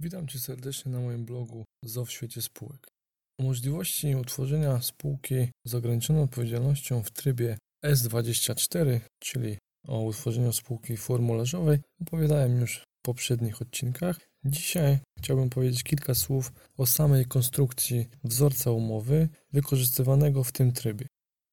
Witam Cię serdecznie na moim blogu ZO w świecie spółek. O możliwości utworzenia spółki z ograniczoną odpowiedzialnością w trybie S24, czyli o utworzeniu spółki formularzowej, opowiadałem już w poprzednich odcinkach. Dzisiaj chciałbym powiedzieć kilka słów o samej konstrukcji wzorca umowy wykorzystywanego w tym trybie.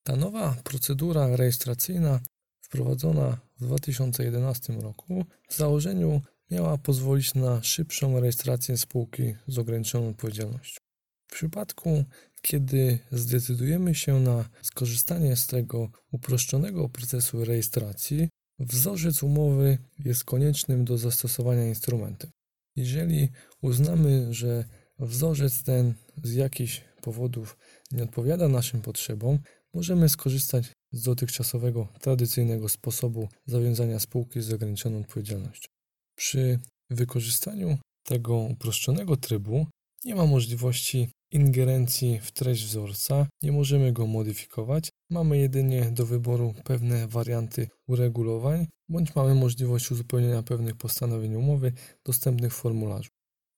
Ta nowa procedura rejestracyjna wprowadzona w 2011 roku w założeniu miała pozwolić na szybszą rejestrację spółki z ograniczoną odpowiedzialnością. W przypadku, kiedy zdecydujemy się na skorzystanie z tego uproszczonego procesu rejestracji, wzorzec umowy jest koniecznym do zastosowania instrumentem. Jeżeli uznamy, że wzorzec ten z jakichś powodów nie odpowiada naszym potrzebom, możemy skorzystać z dotychczasowego tradycyjnego sposobu zawiązania spółki z ograniczoną odpowiedzialnością. Przy wykorzystaniu tego uproszczonego trybu nie ma możliwości ingerencji w treść wzorca, nie możemy go modyfikować, mamy jedynie do wyboru pewne warianty uregulowań, bądź mamy możliwość uzupełnienia pewnych postanowień umowy dostępnych w formularzu.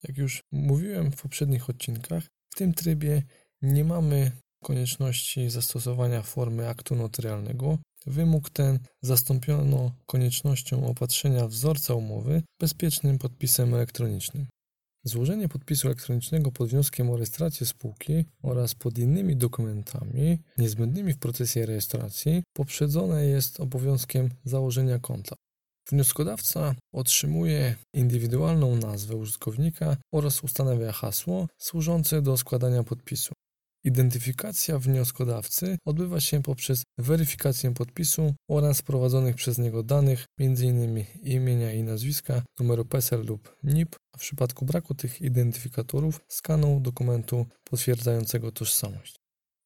Jak już mówiłem w poprzednich odcinkach, w tym trybie nie mamy konieczności zastosowania formy aktu notarialnego. Wymóg ten zastąpiono koniecznością opatrzenia wzorca umowy bezpiecznym podpisem elektronicznym. Złożenie podpisu elektronicznego pod wnioskiem o rejestrację spółki oraz pod innymi dokumentami niezbędnymi w procesie rejestracji poprzedzone jest obowiązkiem założenia konta. Wnioskodawca otrzymuje indywidualną nazwę użytkownika oraz ustanawia hasło służące do składania podpisu. Identyfikacja wnioskodawcy odbywa się poprzez weryfikację podpisu oraz prowadzonych przez niego danych, m.in. imienia i nazwiska, numeru PESEL lub NIP, a w przypadku braku tych identyfikatorów skanu dokumentu potwierdzającego tożsamość.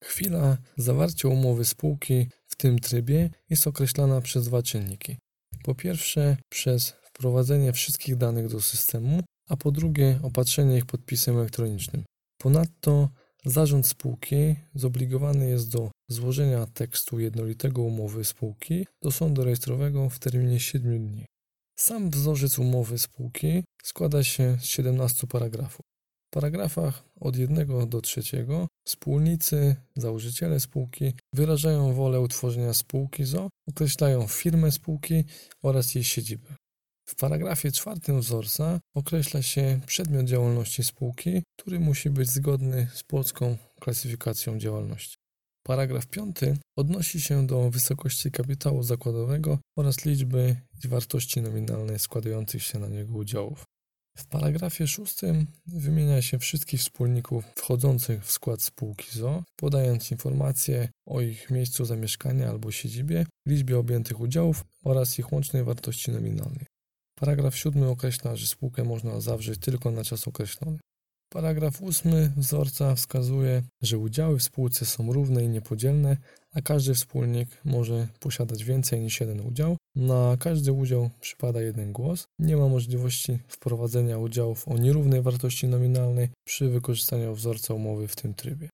Chwila zawarcia umowy spółki w tym trybie jest określana przez dwa czynniki. Po pierwsze, przez wprowadzenie wszystkich danych do systemu, a po drugie, opatrzenie ich podpisem elektronicznym. Ponadto Zarząd spółki zobligowany jest do złożenia tekstu jednolitego umowy spółki do sądu rejestrowego w terminie 7 dni. Sam wzorzec umowy spółki składa się z 17 paragrafów. W paragrafach od 1 do 3 wspólnicy, założyciele spółki wyrażają wolę utworzenia spółki ZO, określają firmę spółki oraz jej siedzibę. W paragrafie czwartym wzorca określa się przedmiot działalności spółki, który musi być zgodny z polską klasyfikacją działalności. Paragraf piąty odnosi się do wysokości kapitału zakładowego oraz liczby i wartości nominalnej składających się na niego udziałów. W paragrafie szóstym wymienia się wszystkich wspólników wchodzących w skład spółki ZO, podając informacje o ich miejscu zamieszkania albo siedzibie, liczbie objętych udziałów oraz ich łącznej wartości nominalnej. Paragraf 7 określa, że spółkę można zawrzeć tylko na czas określony. Paragraf 8 wzorca wskazuje, że udziały w spółce są równe i niepodzielne, a każdy wspólnik może posiadać więcej niż jeden udział. Na każdy udział przypada jeden głos. Nie ma możliwości wprowadzenia udziałów o nierównej wartości nominalnej przy wykorzystaniu wzorca umowy w tym trybie.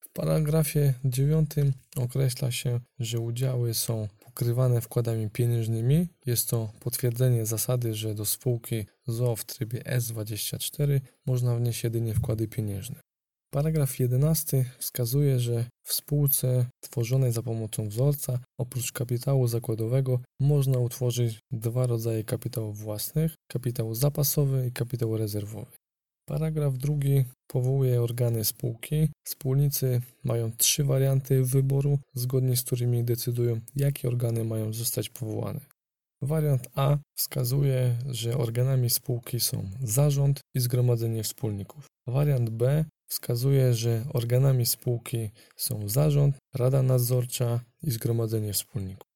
W paragrafie 9 określa się, że udziały są pokrywane wkładami pieniężnymi. Jest to potwierdzenie zasady, że do spółki ZO w trybie S24 można wnieść jedynie wkłady pieniężne. Paragraf 11 wskazuje, że w spółce tworzonej za pomocą wzorca oprócz kapitału zakładowego można utworzyć dwa rodzaje kapitałów własnych: kapitał zapasowy i kapitał rezerwowy. Paragraf drugi powołuje organy spółki. Wspólnicy mają trzy warianty wyboru, zgodnie z którymi decydują, jakie organy mają zostać powołane. Wariant A wskazuje, że organami spółki są zarząd i zgromadzenie wspólników. Wariant B wskazuje, że organami spółki są zarząd, rada nadzorcza i zgromadzenie wspólników.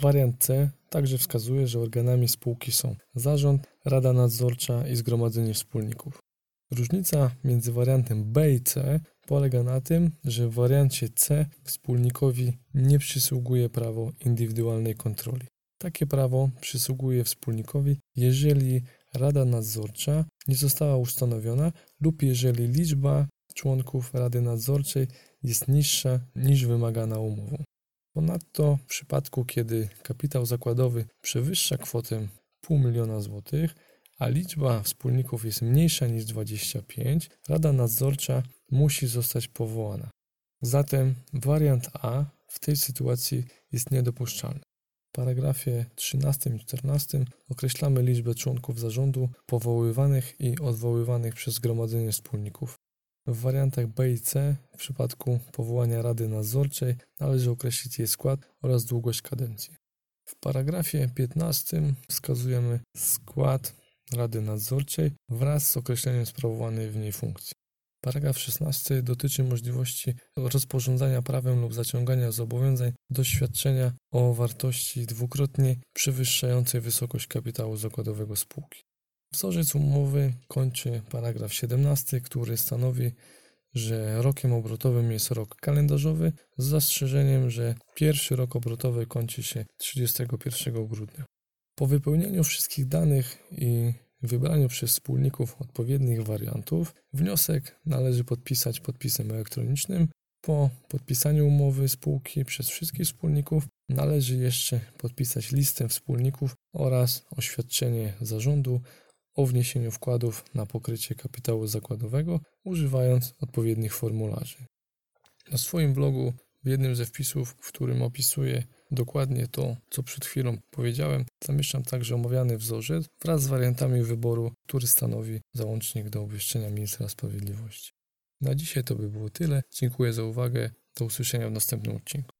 Wariant C także wskazuje, że organami spółki są zarząd, rada nadzorcza i zgromadzenie wspólników. Różnica między wariantem B i C polega na tym, że w wariancie C wspólnikowi nie przysługuje prawo indywidualnej kontroli. Takie prawo przysługuje wspólnikowi, jeżeli Rada Nadzorcza nie została ustanowiona lub jeżeli liczba członków Rady Nadzorczej jest niższa niż wymagana umową. Ponadto w przypadku, kiedy kapitał zakładowy przewyższa kwotę pół miliona złotych, a liczba wspólników jest mniejsza niż 25, Rada Nadzorcza musi zostać powołana. Zatem wariant A w tej sytuacji jest niedopuszczalny. W paragrafie 13 i 14 określamy liczbę członków zarządu powoływanych i odwoływanych przez zgromadzenie wspólników. W wariantach B i C w przypadku powołania Rady Nadzorczej należy określić jej skład oraz długość kadencji. W paragrafie 15 wskazujemy skład Rady Nadzorczej wraz z określeniem sprawowanej w niej funkcji. Paragraf 16 dotyczy możliwości rozporządzania prawem lub zaciągania zobowiązań do świadczenia o wartości dwukrotnie przewyższającej wysokość kapitału zakładowego spółki. Wzorzec umowy kończy paragraf 17, który stanowi, że rokiem obrotowym jest rok kalendarzowy z zastrzeżeniem, że pierwszy rok obrotowy kończy się 31 grudnia. Po wypełnieniu wszystkich danych i wybraniu przez wspólników odpowiednich wariantów, wniosek należy podpisać podpisem elektronicznym. Po podpisaniu umowy spółki przez wszystkich wspólników należy jeszcze podpisać listę wspólników oraz oświadczenie zarządu o wniesieniu wkładów na pokrycie kapitału zakładowego, używając odpowiednich formularzy. Na swoim blogu w jednym ze wpisów, w którym opisuję dokładnie to, co przed chwilą powiedziałem, zamieszczam także omawiany wzorzec wraz z wariantami wyboru, który stanowi załącznik do obwieszczenia ministra sprawiedliwości. Na dzisiaj to by było tyle. Dziękuję za uwagę. Do usłyszenia w następnym odcinku.